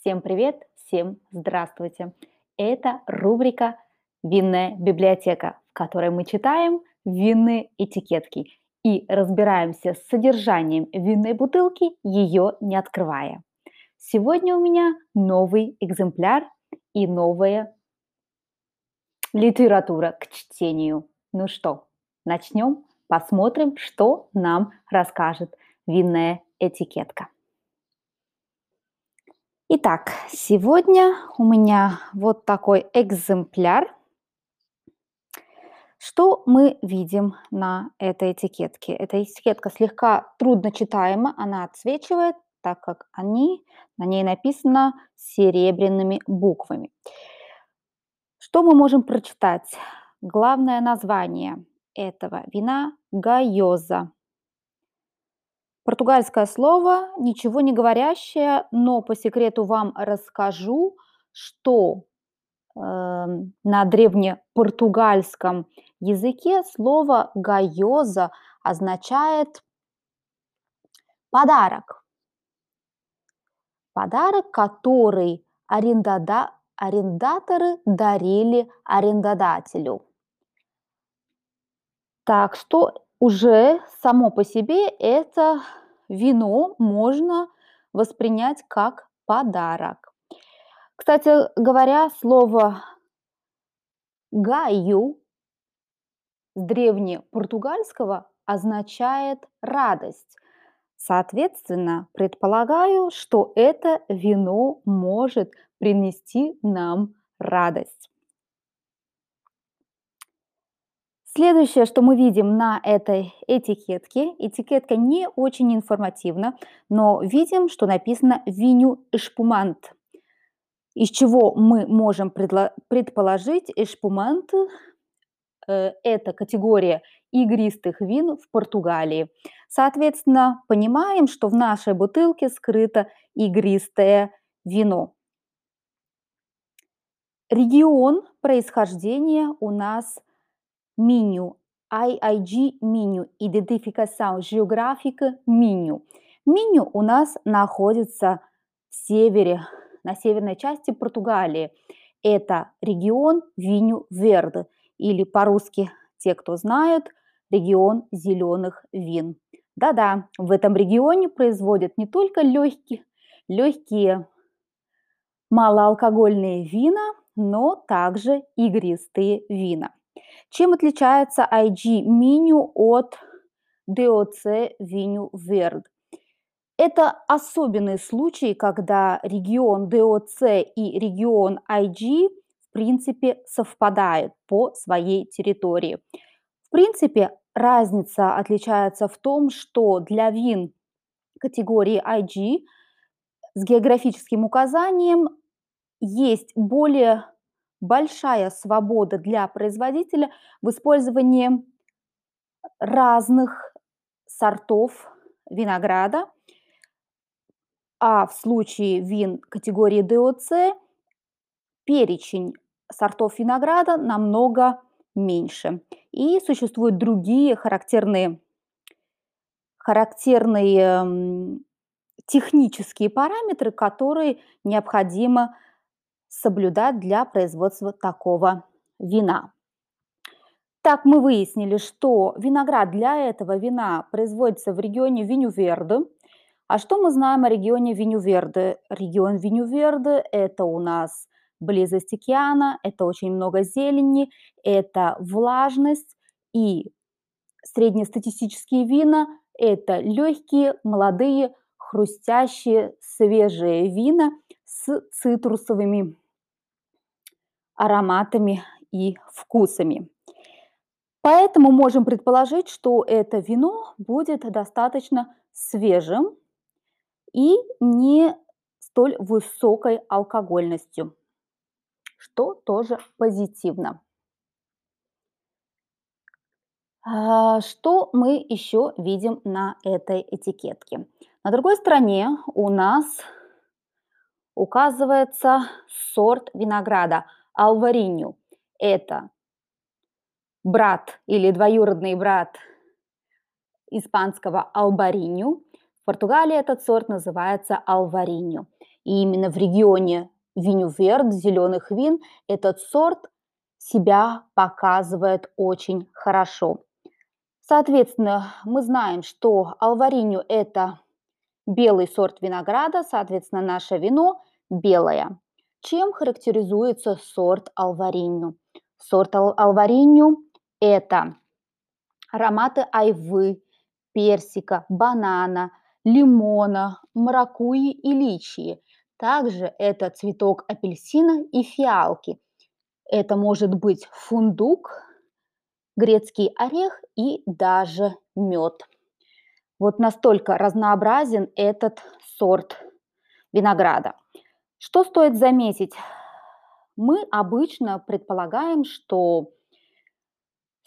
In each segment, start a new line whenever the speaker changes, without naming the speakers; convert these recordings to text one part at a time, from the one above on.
Всем привет, всем здравствуйте. Это рубрика «Винная библиотека», в которой мы читаем винные этикетки и разбираемся с содержанием винной бутылки, ее не открывая. Сегодня у меня новый экземпляр и новая литература к чтению. Ну что, начнем, посмотрим, что нам расскажет винная этикетка. Итак, сегодня у меня вот такой экземпляр. Что мы видим на этой этикетке? Эта этикетка слегка трудно читаема, она отсвечивает, так как они, на ней написано серебряными буквами. Что мы можем прочитать? Главное название этого вина – гайоза. Португальское слово, ничего не говорящее, но по секрету вам расскажу, что э, на древнепортугальском языке слово «гайоза» означает подарок. Подарок, который арендада, арендаторы дарили арендодателю. Так что уже само по себе это вино можно воспринять как подарок. Кстати говоря, слово «гаю» с древнепортугальского означает радость. Соответственно, предполагаю, что это вино может принести нам радость. Следующее, что мы видим на этой этикетке, этикетка не очень информативна, но видим, что написано «виню эшпумант», из чего мы можем предположить эшпумант э, – это категория игристых вин в Португалии. Соответственно, понимаем, что в нашей бутылке скрыто игристое вино. Регион происхождения у нас – Minho, IIG Minho, идентификация географика Миню. Миню у нас находится в севере, на северной части Португалии. Это регион Виню Верд, или по-русски, те, кто знают, регион зеленых вин. Да-да, в этом регионе производят не только легкие, легкие малоалкогольные вина, но также игристые вина. Чем отличается IG меню от DOC Виню Верд? Это особенный случай, когда регион DOC и регион IG в принципе совпадают по своей территории. В принципе, разница отличается в том, что для вин категории IG с географическим указанием есть более большая свобода для производителя в использовании разных сортов винограда, а в случае вин категории DOC перечень сортов винограда намного меньше. И существуют другие характерные, характерные технические параметры, которые необходимо соблюдать для производства такого вина. Так мы выяснили, что виноград для этого вина производится в регионе Винюверде. А что мы знаем о регионе Винюверде? Регион Винюверде – это у нас близость океана, это очень много зелени, это влажность и среднестатистические вина – это легкие, молодые, хрустящие, свежие вина с цитрусовыми ароматами и вкусами. Поэтому можем предположить, что это вино будет достаточно свежим и не столь высокой алкогольностью, что тоже позитивно. А, что мы еще видим на этой этикетке? На другой стороне у нас указывается сорт винограда – алвариню. Это брат или двоюродный брат испанского албариню. В Португалии этот сорт называется алвариню. И именно в регионе Винюверд, зеленых вин, этот сорт себя показывает очень хорошо. Соответственно, мы знаем, что алвариню – это белый сорт винограда, соответственно, наше вино белое. Чем характеризуется сорт алвариню? Сорт алвариню – это ароматы айвы, персика, банана, лимона, маракуйи и личии. Также это цветок апельсина и фиалки. Это может быть фундук, грецкий орех и даже мед. Вот настолько разнообразен этот сорт винограда. Что стоит заметить? Мы обычно предполагаем, что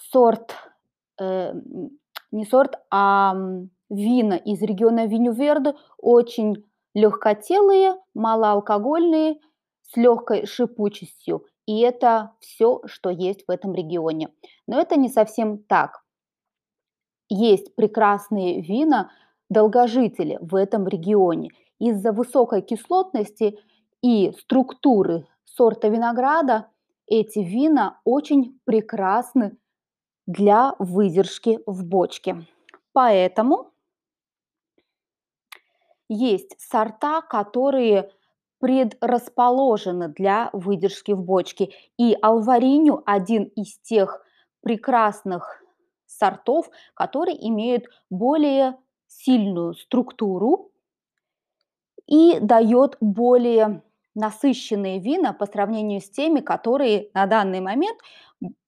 сорт, э, не сорт, а вина из региона Винюверде очень легкотелые, малоалкогольные, с легкой шипучестью. И это все, что есть в этом регионе. Но это не совсем так. Есть прекрасные вина, долгожители в этом регионе. Из-за высокой кислотности и структуры сорта винограда эти вина очень прекрасны для выдержки в бочке. Поэтому есть сорта, которые предрасположены для выдержки в бочке. И алвариню один из тех прекрасных сортов, которые имеют более сильную структуру и дает более насыщенные вина по сравнению с теми, которые на данный момент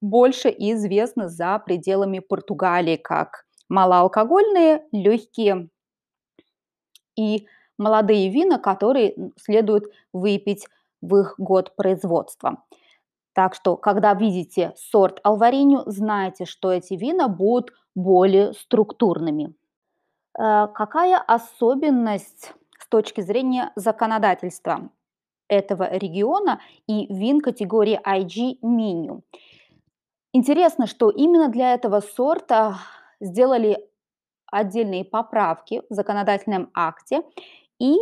больше известны за пределами Португалии, как малоалкогольные, легкие и молодые вина, которые следует выпить в их год производства. Так что, когда видите сорт алвариню, знайте, что эти вина будут более структурными. Э, какая особенность с точки зрения законодательства этого региона и вин категории IG Minu? Интересно, что именно для этого сорта сделали отдельные поправки в законодательном акте и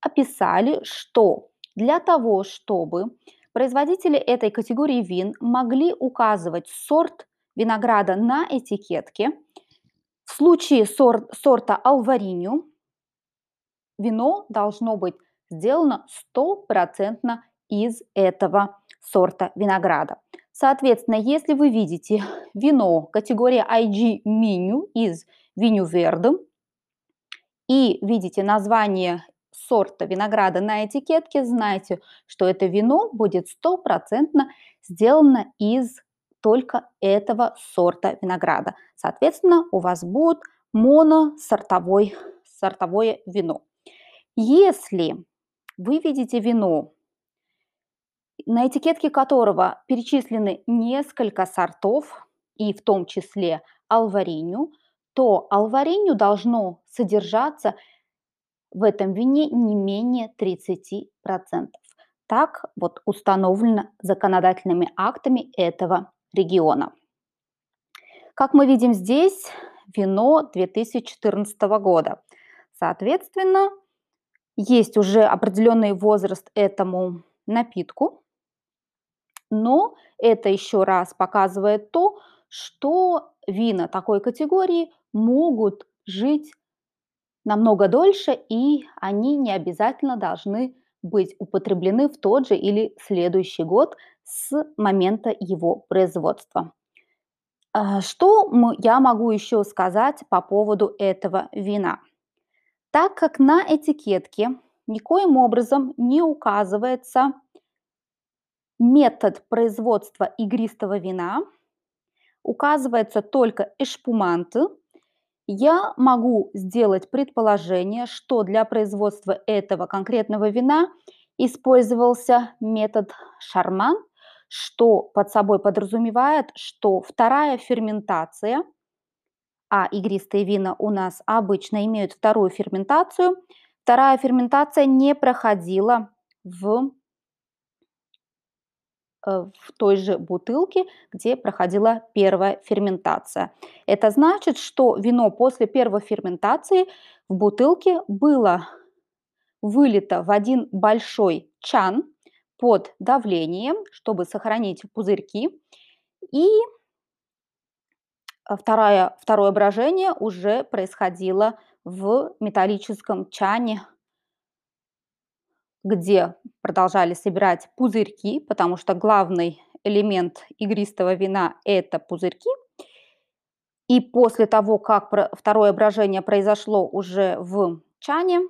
описали, что для того, чтобы производители этой категории вин могли указывать сорт винограда на этикетке, в случае сорт, сорта алвариню вино должно быть сделано стопроцентно из этого сорта винограда. Соответственно, если вы видите вино категории IG Minu из Виню Вердом и видите название сорта винограда на этикетке, знайте, что это вино будет стопроцентно сделано из только этого сорта винограда. Соответственно, у вас будет моносортовой, сортовое вино. Если вы видите вино, на этикетке которого перечислены несколько сортов, и в том числе алвариню, то алвариню должно содержаться в этом вине не менее 30%. Так вот установлено законодательными актами этого региона. Как мы видим здесь, вино 2014 года. Соответственно, есть уже определенный возраст этому напитку, но это еще раз показывает то, что вина такой категории могут жить намного дольше, и они не обязательно должны быть употреблены в тот же или следующий год с момента его производства. А, что я могу еще сказать по поводу этого вина? Так как на этикетке никоим образом не указывается метод производства игристого вина, указывается только эшпуманты, я могу сделать предположение, что для производства этого конкретного вина использовался метод Шарман, что под собой подразумевает, что вторая ферментация, а игристые вина у нас обычно имеют вторую ферментацию, вторая ферментация не проходила в Э, в той же бутылке, где проходила первая ферментация. Это значит, что вино после первой ферментации в бутылке было вылито в один большой чан под давлением, чтобы сохранить пузырьки. И второе, второе брожение уже происходило в металлическом чане, где продолжали собирать пузырьки, потому что главный элемент игристого вина – это пузырьки. И после того, как второе брожение произошло уже в чане,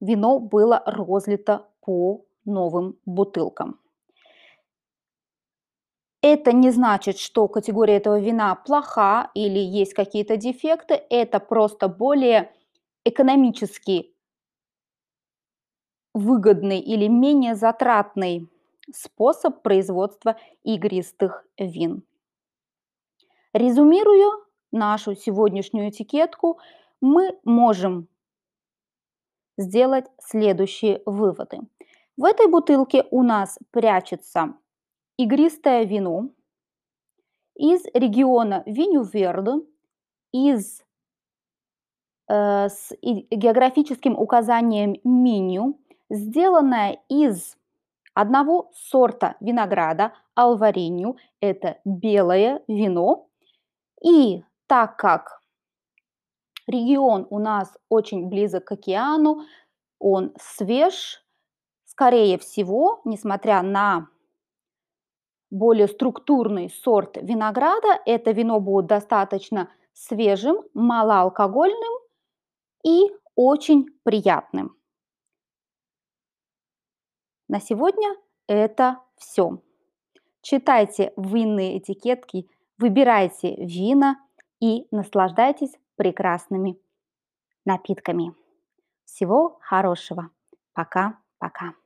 вино было розлито по новым бутылкам. Это не значит, что категория этого вина плоха или есть какие-то дефекты. Это просто более экономически выгодный или менее затратный способ производства игристых вин. Резюмируя нашу сегодняшнюю этикетку, мы можем сделать следующие выводы. В этой бутылке у нас прячется игристое вино из региона Винюверде, из э, с географическим указанием меню, сделанное из одного сорта винограда алваринью, это белое вино. И так как регион у нас очень близок к океану, он свеж, скорее всего, несмотря на более структурный сорт винограда, это вино будет достаточно свежим, малоалкогольным и очень приятным. На сегодня это все. Читайте винные этикетки, выбирайте вина и наслаждайтесь прекрасными напитками. Всего хорошего. Пока-пока.